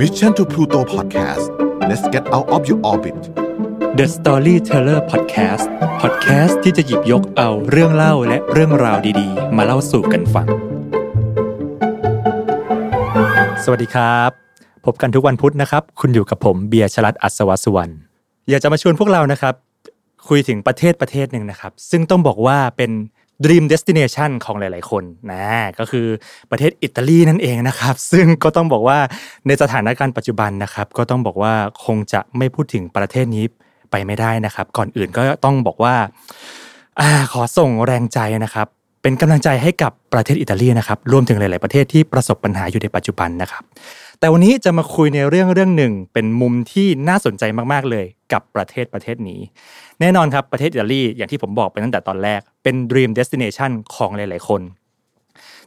Mission to Pluto Podcast let's get out of your orbit The Storyteller Podcast Podcast ที่จะหยิบยกเอาเรื่องเล่าและเรื่องราวดีๆ มาเล่าสู่กันฟัง สวัสดีครับ พบกันทุกวันพุธนะครับ คุณอยู่กับผมเบียร์ชลัดอัศวสุวรรณอยากจะมาชวนพวกเรานะครับ คุยถึงประเทศประเทศหนึ่งนะครับ ซึ่งต้องบอกว่าเป็น Dream Destination ของหลาย ๆ คนนะก็คือประเทศอิตาลีนั่นเองนะครับ ซึ่งก็ต้องบอกว่าในสถานการณ์ปัจจุบันนะครับ ก็ต้องบอกว่าคงจะไม่พูดถึงประเทศนี้ไปไม่ได้นะครับ ก่อนอื่นก็ต้องบอกว่าอาขอส่งแรงใจนะครับ เป็นกำลังใจให้กับประเทศอิตาลีนะครับรวมถึงหลาย ๆ ประเทศที่ประสบปัญหาอยู่ในปัจจุบันนะครับ แต่วันนี้จะมาคุยในเรื่องเรื่องหนึ่งเป็นมุมที่น่าสนใจมากๆเลยกับประเทศประเทศนี้ แน่นอนครับประเทศอิตาลีอย่างที่ผมบอกไปตั้งแต่ตอนแรก เป็น dream destination ของหลาย ๆ คน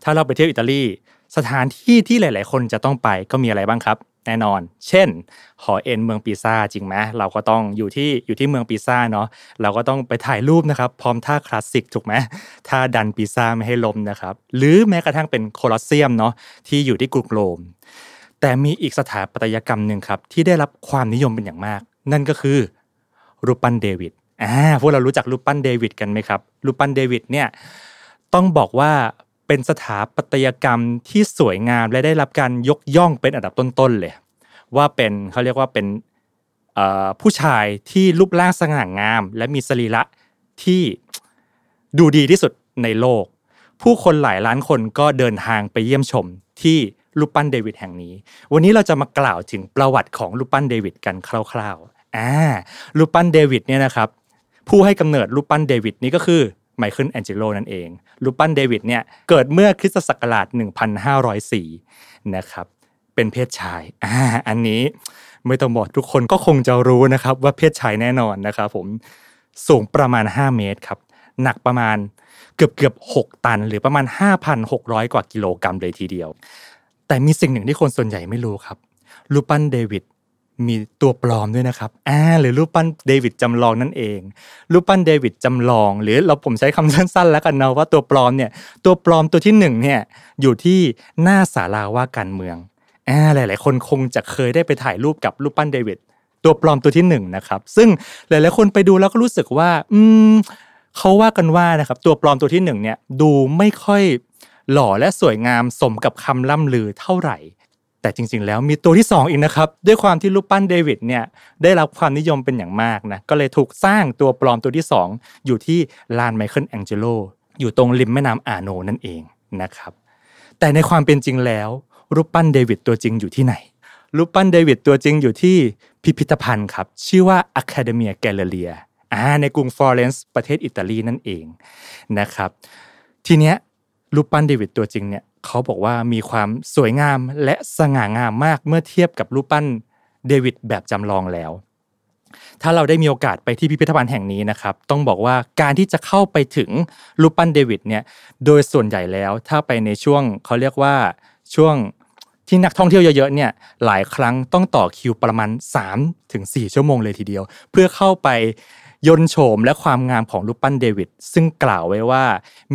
ถ้าเราไปเที่ยวอิตาลีสถานที่ที่หลาย ๆ คนจะต้องไปก็มีอะไรบ้างครับ แน่นอน เช่น หอเอ็นเมืองปีซาจริงไหมเราก็ต้องอยู่ที่อยู่ที่เมืองปีซาเนาะเราก็ต้องไปถ่ายรูปนะครับ พร้อมท่าคลาสสิกถูกไหมท่าดันปีซาไม่ให้ล้มนะครับ หรือแม้กระทั่งเป็นโคลอสเซียมเนาะที่อยู่ที่กรุงโรม แต่มีอีกสถาปัตยกรรมหนึ่งครับที่ได้รับความนิยมเป็นอย่างมาก นั่นก็คือรูปปั้นเดวิดอ่าพวกเรารู้จักรูปปั้นเดวิดกันไหมครับรูปปั้นเดวิดเนี่ยต้องบอกว่าเป็นสถาปัตยกรรมที่สวยงามและได้รับการยกย่องเป็นอันดับต้นๆเลย ว่าเป็นเขาเรียกว่าเป็นผู้ชายที่รูปร่างสง่างาม และมีสรีระที่ดูดีที่สุดในโลก ผู้คนหลายล้านคนก็เดินทางไปเยี่ยมชมที่ รูปปั้นเดวิดแห่งนี้ วันนี้เราจะมากล่าวถึงประวัติของรูปปั้นเดวิดกันคร่าวๆอ่ารูปปั้นเดวิดเนี่ยนะครับผู้ให้กำเนิดรูปปั้นเดวิดนี้ก็คือไมเคิลแองเจโลนั่นเอง รูปปั้นเดวิดเนี่ยเกิดเมื่อคริสตศักราช 1504 นะครับ เป็นเพศชายอ่าอันนี้ไม่ต้องบอกทุกคนก็คงจะรู้นะครับว่าเพศชายแน่นอนนะครับผมสูงประมาณ 5 เมตรครับ หนักประมาณเกือบเกือบ6ตัน หรือประมาณ 5,600 กว่ากิโลกรัมเลยทีเดียว แต่มีสิ่งหนึ่งที่คนส่วนใหญ่ไม่รู้ครับ รูปปั้นเดวิดมีตัวปลอมด้วยนะครับอ่าหรือรูปปั้นเดวิดจำลองนั่นเอง รูปปั้นเดวิดจำลอง หรือเราผมใช้คำสั้นๆ แล้วกันเนาะว่าตัวปลอมเนี่ย ตัวปลอมตัวที่หนึ่งเนี่ยอยู่ที่หน้าศาลาว่าการเมืองอ่าหลาย ๆ คนคงจะเคยได้ไปถ่ายรูปกับรูปปั้นเดวิดตัวปลอมตัวที่หนึ่งนะครับ ซึ่งหลาย ๆ คนไปดูแล้วก็รู้สึกว่า อืมเขาว่ากันว่านะครับ ตัวปลอมตัวที่หนึ่งเนี่ย ดูไม่ค่อย หล่อและสวยงามสมกับคำล่ำลือเท่าไหร่ แต่จริงๆ แล้วมีตัวที่ 2 อีกนะครับ ด้วยความที่รูปปั้นเดวิดเนี่ยได้รับความนิยมเป็นอย่างมากนะก็เลยถูกสร้างตัวปลอมตัวที่ 2 อยู่ที่ลานไมเคิลแองเจโลอยู่ตรงริมแม่น้ำอาร์โนนั่นเองนะครับ แต่ในความเป็นจริงแล้ว รูปปั้นเดวิดตัวจริงอยู่ที่ไหน รูปปั้นเดวิดตัวจริงอยู่ที่พิพิธภัณฑ์ครับชื่อว่า Academia Galleria อ่าในกรุงฟลอเรนซ์ประเทศอิตาลีนั่นเองนะครับ ทีเนี้ย รูปปั้นเดวิดตัวจริงเนี่ยเขาบอกว่ามีความสวยงามและสง่างามมากเมื่อเทียบกับรูปปั้นเดวิดแบบจำลองแล้ว ถ้าเราได้มีโอกาสไปที่พิพิธภัณฑ์แห่งนี้นะครับ ต้องบอกว่าการที่จะเข้าไปถึงรูปปั้นเดวิดเนี่ยโดยส่วนใหญ่แล้วถ้าไปในช่วงเขาเรียกว่าช่วงที่นักท่องเที่ยวเยอะๆเนี่ยหลายครั้งต้องต่อคิวประมาณ 3-4 ชั่วโมงเลยทีเดียว เพื่อเข้าไป ยนโฉมและความงามของรูปปั้นเดวิดซึ่งกล่าวไว้ว่า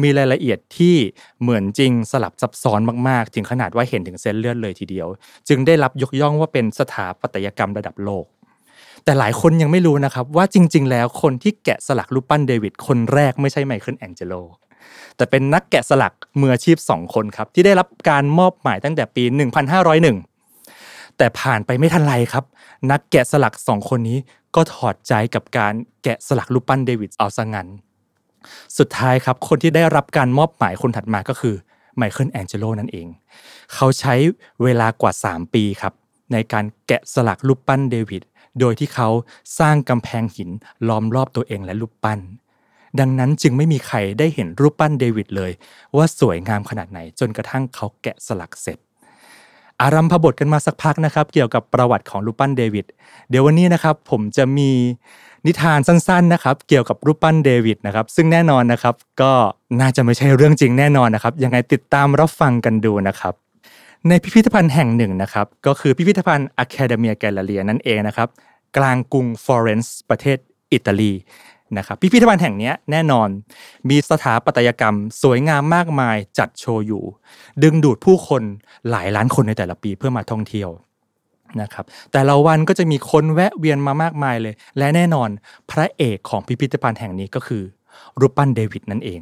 มีรายละเอียดที่เหมือนจริงสลับซับซ้อนมากๆ ถึงขนาดว่าเห็นถึงเส้นเลือดเลยทีเดียว จึงได้รับยกย่องว่าเป็นสถาปัตยกรรมระดับโลก แต่หลายคนยังไม่รู้นะครับว่าจริง ๆ แล้วคนที่แกะสลักรูปปั้นเดวิดคนแรกไม่ใช่ไมเคิลแองเจโลแต่เป็นนักแกะสลักมืออาชีพ 2 คนครับที่ได้รับการมอบหมายตั้งแต่ปี 1501 แต่ผ่านไปไม่ทันไรครับ นักแกะสลักสองคนนี้ ก็ถอดใจกับการแกะสลักรูปปั้นเดวิดเอาซะงั้น สุดท้ายครับคนที่ได้รับการมอบหมายคนถัดมาก็คือไมเคิลแองเจโลนั่นเอง เขาใช้เวลากว่า 3 ปีครับ ในการแกะสลักรูปปั้นเดวิดโดยที่เขาสร้างกำแพงหินล้อมรอบตัวเองและรูปปั้น ดังนั้นจึงไม่มีใครได้เห็นรูปปั้นเดวิดเลย ว่าสวยงามขนาดไหนจนกระทั่งเขาแกะสลักเสร็จ อารัมพบทกันมาสักพักนะครับ เกี่ยวกับประวัติของรูปปั้นเดวิดเดี๋ยววันนี้นะครับผมจะมีนิทานสั้นๆนะครับ เกี่ยวกับรูปปั้นเดวิดนะครับ ซึ่งแน่นอนนะครับ ก็น่าจะไม่ใช่เรื่องจริงแน่นอนนะครับ ยังไงติดตามรับฟังกันดูนะครับ ในพิพิธภัณฑ์แห่งหนึ่งนะครับ ก็คือพิพิธภัณฑ์ Academia Galleria นั่นเองนะครับ กลางกรุงฟลอเรนซ์ประเทศอิตาลี นะครับพิพิธภัณฑ์แห่งนี้แน่นอน มีสถาปัตยกรรม สวยงามมากมายจัดโชว์อยู่ ดึงดูดผู้คนหลายล้านคนในแต่ละปีเพื่อมาท่องเที่ยวนะครับแต่ละวันก็จะมีคนแวะเวียนมามากมายเลย และแน่นอนพระเอกของพิพิธภัณฑ์แห่งนี้ก็คือ รูปปั้นเดวิดนั่นเอง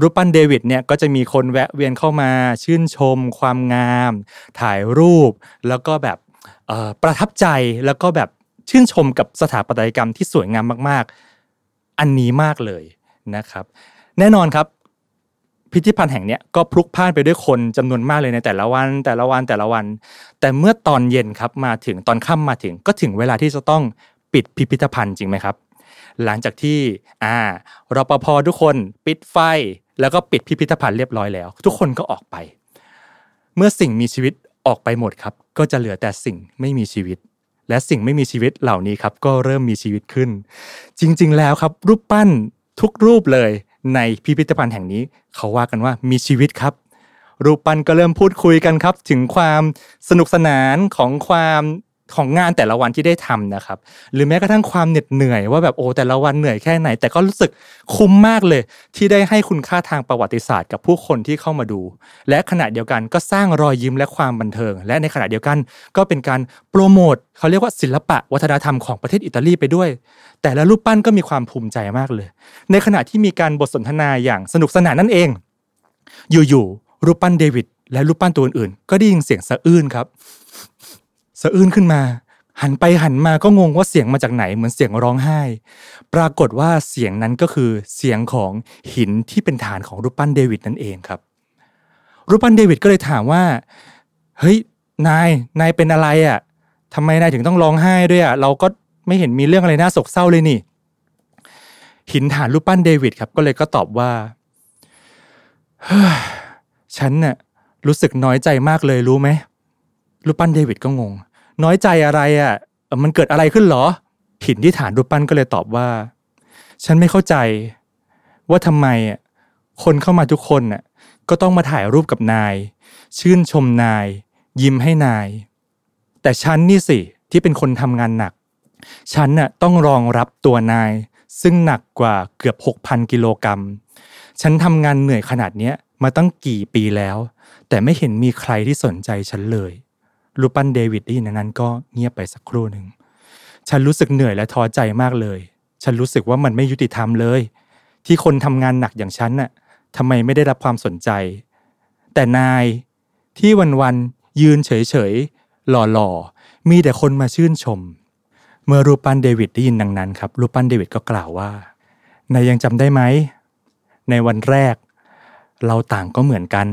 รูปปั้นเดวิดเนี่ยก็จะมีคนแวะเวียนเข้ามาชื่นชม ความงาม ถ่ายรูป แล้วก็แบบประทับใจแล้วก็แบบชื่นชมกับสถาปัตยกรรมที่สวยงามมากๆ อันนี้มากเลยนะครับ แน่นอนครับพิพิธภัณฑ์แห่งนี้ก็พลุกพล่านไปด้วยคนจำนวนมากเลยในแต่ละวัน แต่ละวันแต่ละวัน แต่เมื่อตอนเย็นครับมาถึงตอนค่ำมาถึงก็ถึงเวลาที่จะต้องปิดพิพิธภัณฑ์จริงไหมครับ หลังจากที่อ่ารปภทุกคนปิดไฟ แล้วก็ปิดพิพิธภัณฑ์เรียบร้อยแล้ว ทุกคนก็ออกไป เมื่อสิ่งมีชีวิตออกไปหมดครับ ก็จะเหลือแต่สิ่งไม่มีชีวิต และสิ่งไม่มีชีวิตเหล่านี้ครับก็เริ่มมีชีวิตขึ้น จริง ๆ แล้วครับ รูปปั้นทุกรูปเลยในพิพิธภัณฑ์แห่งนี้ เขาว่ากันว่ามีชีวิตครับ รูปปั้นก็เริ่มพูดคุยกันครับ ถึงความสนุกสนานของความ ของงานแต่ละวันที่ได้ทำนะครับ หรือแม้กระทั่งความเหน็ดเหนื่อยว่าแบบโอ้แต่ละวันเหนื่อยแค่ไหน แต่ก็รู้สึกคุ้มมากเลย ที่ได้ให้คุณค่าทางประวัติศาสตร์กับผู้คนที่เข้ามาดู และขณะเดียวกันก็สร้างรอยยิ้มและความบันเทิง และในขณะเดียวกันก็เป็นการโปรโมทเขาเรียกว่าศิลปะวัฒนธรรมของประเทศอิตาลีไปด้วย แต่ละรูปปั้นก็มีความภูมิใจมากเลย ในขณะที่มีการบทสนทนาอย่างสนุกสนานนั่นเอง อยู่ๆรูปปั้นเดวิดและรูปปั้นตัวอื่นๆก็ได้ยินเสียงสะอื้นครับ สะอื้นขึ้นมา หันไปหันมาก็งงว่าเสียงมาจากไหนเหมือนเสียงร้องไห้ ปรากฏว่าเสียงนั้นก็คือเสียงของหินที่เป็นฐานของรูปปั้นเดวิดนั่นเองครับ รูปปั้นเดวิดก็เลยถามว่าเฮ้ยนายนายเป็นอะไรอะ่ะทำไมนายถึงต้องร้องไห้ด้วยอะ่ะเราก็ไม่เห็นมีเรื่องอะไรน่าโศกเศร้าเลยนี่ หินฐานรูปปั้นเดวิดครับ ก็เลยก็ตอบว่าเฮ้ยฉันน่ะรู้สึกน้อยใจมากเลยรู้ไหมรูปปั้นเดวิดก็งง น้อยใจอะไรอะ่ะมันเกิดอะไรขึ้นเหรอ หินที่ฐานรูปปั้นก็เลยตอบว่า ฉันไม่เข้าใจ ว่าทำไมอะคนเข้ามาทุกคนน่ะ ก็ต้องมาถ่ายรูปกับนาย ชื่นชมนาย ยิ้มให้นาย แต่ฉันนี่สิที่เป็นคนทำงานหนัก ฉันน่ะต้องรองรับตัวนาย ซึ่งหนักกว่าเกือบ 6,000 กิโลกรัม ฉันทำงานเหนื่อยขนาดเนี้ยมาตั้งกี่ปีแล้ว แต่ไม่เห็นมีใครที่สนใจฉันเลย รูปปั้นเดวิดได้ยินอย่างนั้นก็เงียบไปสักครู่หนึ่ง ฉันรู้สึกเหนื่อยและท้อใจมากเลย ฉันรู้สึกว่ามันไม่ยุติธรรมเลย ที่คนทำงานหนักอย่างฉันน่ะทำไมไม่ได้รับความสนใจ แต่นายที่วันๆยืนเฉยๆหล่อๆ มีแต่คนมาชื่นชม เมื่อรูปปั้นเดวิดได้ยินดังนั้นครับรูปปั้นเดวิดก็กล่าวว่านายยังจำได้ไหม ในวันแรก เราต่างก็เหมือนกัน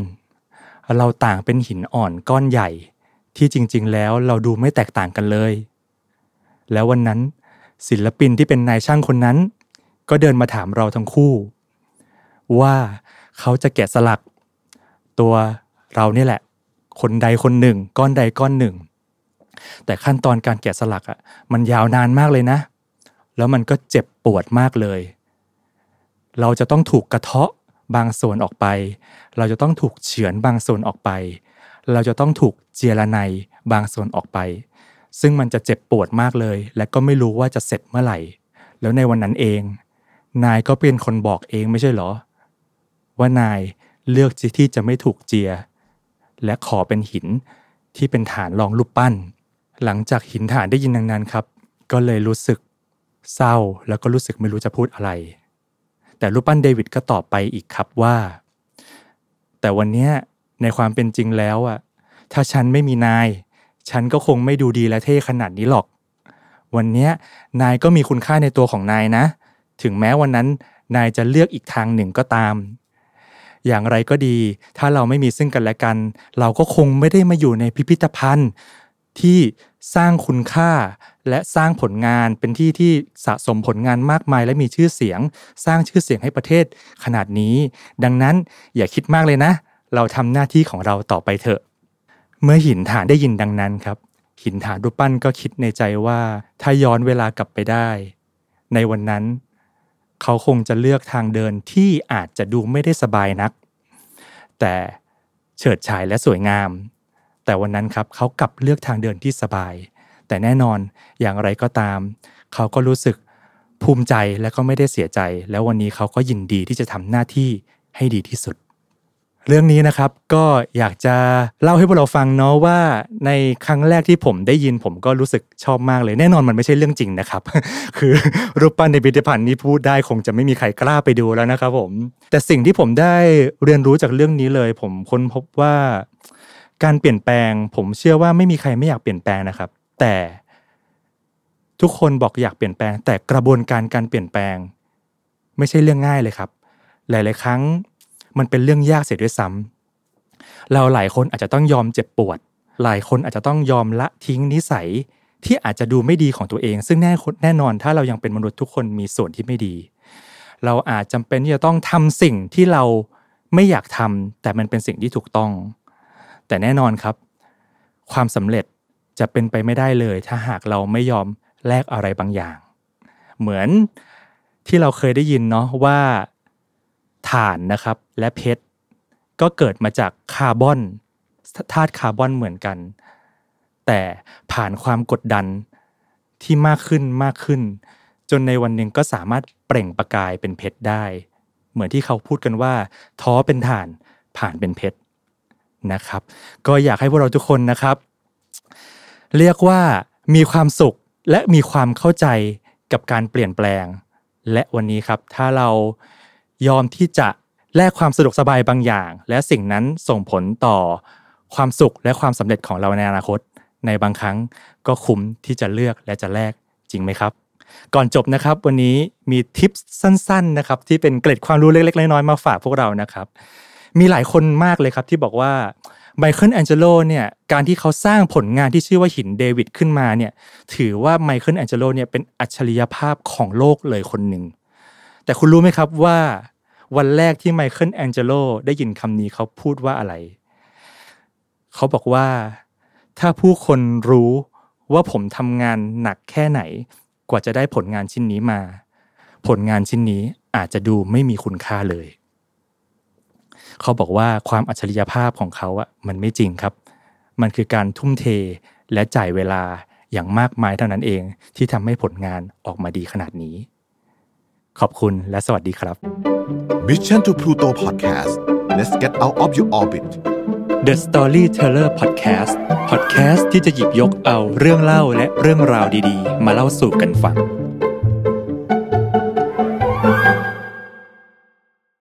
เราต่างเป็นหินอ่อนก้อนใหญ่ ที่จริง ๆ แล้วเราดูไม่แตกต่างกันเลย แล้ววันนั้น ศิลปินที่เป็นนายช่างคนนั้น ก็เดินมาถามเราทั้งคู่ ว่าเขาจะแกะสลัก ตัวเราเนี่ยแหละ คนใดคนหนึ่ง ก้อนใดก้อนหนึ่ง แต่ขั้นตอนการแกะสลักอะมันยาวนานมากเลยนะ แล้วมันก็เจ็บปวดมากเลย เราจะต้องถูกกระเทาะบางส่วนออกไป เราจะต้องถูกเฉือนบางส่วนออกไป เราจะต้องถูก เจียระไนบางส่วนออกไป ซึ่งมันจะเจ็บปวดมากเลย และก็ไม่รู้ว่าจะเสร็จเมื่อไหร่ แล้วในวันนั้นเอง นายก็เป็นคนบอกเองไม่ใช่เหรอ ว่านายเลือกที่จะไม่ถูกเจีย และขอเป็นหินที่เป็นฐานรองรูปปั้น หลังจากหินฐานได้ยินดังนั้นครับ ก็เลยรู้สึกเศร้าแล้วก็รู้สึกไม่รู้จะพูดอะไร แต่รูปปั้นเดวิดก็ตอบไปอีกครับว่า แต่วันนี้ในความเป็นจริงแล้วอะ ถ้าฉันไม่มีนาย ฉันก็คงไม่ดูดีและเท่ขนาดนี้หรอก วันนี้นายก็มีคุณค่าในตัวของนายนะ ถึงแม้วันนั้นนายจะเลือกอีกทางหนึ่งก็ตาม อย่างไรก็ดี ถ้าเราไม่มีซึ่งกันและกัน เราก็คงไม่ได้มาอยู่ในพิพิธภัณฑ์ ที่สร้างคุณค่าและสร้างผลงานเป็นที่ที่สะสมผลงานมากมาย และมีชื่อเสียง สร้างชื่อเสียงให้ประเทศขนาดนี้ ดังนั้นอย่าคิดมากเลยนะ เราทำหน้าที่ของเราต่อไปเถอะ เมื่อหินฐานได้ยินดังนั้นครับ หินฐานรูปปั้นก็คิดในใจว่าถ้าย้อนเวลากลับไปได้ ในวันนั้น เขาคงจะเลือกทางเดินที่อาจจะดูไม่ได้สบายนัก แต่เฉิดฉายและสวยงาม แต่วันนั้นครับเขากลับเลือกทางเดินที่สบาย แต่แน่นอนอย่างไรก็ตาม เขาก็รู้สึกภูมิใจและก็ไม่ได้เสียใจ แล้ววันนี้เขาก็ยินดีที่จะทำหน้าที่ให้ดีที่สุด เรื่องนี้นะครับก็อยากจะเล่าให้พวกเราฟังเนาะว่าในครั้งแรกที่ผมได้ยินผมก็รู้สึกชอบมากเลยแน่นอนมันไม่ใช่เรื่องจริงนะครับ คือรูปปั้นในพิพิธภัณฑ์นี้พูดได้คงจะไม่มีใครกล้าไปดูแล้วนะครับผมแต่สิ่งที่ผมได้เรียนรู้จากเรื่องนี้เลย ผมค้นพบว่า การเปลี่ยนแปลง ผมเชื่อว่าไม่มีใครไม่อยากเปลี่ยนแปลงนะครับ แต่ทุกคนบอกอยากเปลี่ยนแปลง แต่กระบวนการการเปลี่ยนแปลง ไม่ใช่เรื่องง่ายเลยครับ หลาย ๆ ครั้ง มันเป็นเรื่องยากเสียด้วยซ้ำเราหลายคนอาจจะต้องยอมเจ็บปวด หลายคนอาจจะต้องยอมละทิ้งนิสัยที่อาจจะดูไม่ดีของตัวเอง ซึ่งแน่แน่นอนถ้าเรายังเป็นมนุษย์ทุกคนมีส่วนที่ไม่ดี เราอาจจำเป็นที่จะต้องทำสิ่งที่เราไม่อยากทำแต่มันเป็นสิ่งที่ถูกต้อง แต่แน่นอนครับ ความสำเร็จจะเป็นไปไม่ได้เลย ถ้าหากเราไม่ยอมแลกอะไรบางอย่าง เหมือนที่เราเคยได้ยินเนาะว่า ถ่านนะครับ และเพชรก็เกิดมาจากคาร์บอนธาตุคาร์บอนเหมือนกัน แต่ผ่านความกดดันที่มากขึ้นมากขึ้น จนในวันหนึ่งก็สามารถเปล่งประกายเป็นเพชรได้ เหมือนที่เขาพูดกันว่า ท้อเป็นถ่านผ่านเป็นเพชรนะครับ ก็อยากให้พวกเราทุกคนนะครับ เรียกว่ามีความสุขและมีความเข้าใจกับการเปลี่ยนแปลง และวันนี้ครับ ถ้าเรา ยอมที่จะแลกความสะดวกสบายบางอย่าง และสิ่งนั้นส่งผลต่อความสุขและความสำเร็จของเราในอนาคต ในบางครั้งก็คุ้มที่จะเลือกและจะแลกจริงไหมครับ ก่อนจบนะครับ วันนี้มีทิปสั้นๆนะครับที่เป็นเกร็ดความรู้เล็กๆน้อยๆมาฝากพวกเรานะครับ มีหลายคนมากเลยครับที่บอกว่าไมเคิลแองเจโลเนี่ยการที่เขาสร้างผลงานที่ชื่อว่าหินเดวิดขึ้นมาเนี่ยถือว่าไมเคิลแองเจโลเนี่ยเป็นอัจฉริยภาพของโลกเลยคนหนึ่งแต่คุณรู้ไหมครับว่า วันแรกที่ไมเคิลแองเจโลได้ยินคำนี้เขาพูดว่าอะไร เขาบอกว่า ถ้าผู้คนรู้ว่าผมทำงานหนักแค่ไหน กว่าจะได้ผลงานชิ้นนี้มา ผลงานชิ้นนี้อาจจะดูไม่มีคุณค่าเลย เขาบอกว่าความอัจฉริยภาพของเขาอะมันไม่จริงครับ มันคือการทุ่มเทและจ่ายเวลาอย่างมากมายเท่านั้นเองที่ทำให้ผลงานออกมาดีขนาดนี้ ขอบคุณและสวัสดีครับ Mission to Pluto Podcast let's get out of your orbit The Storyteller Podcast Podcast ที่จะหยิบยกเอาเรื่องเล่าและเรื่องราวดีๆ มาเล่าสู่กันฟัง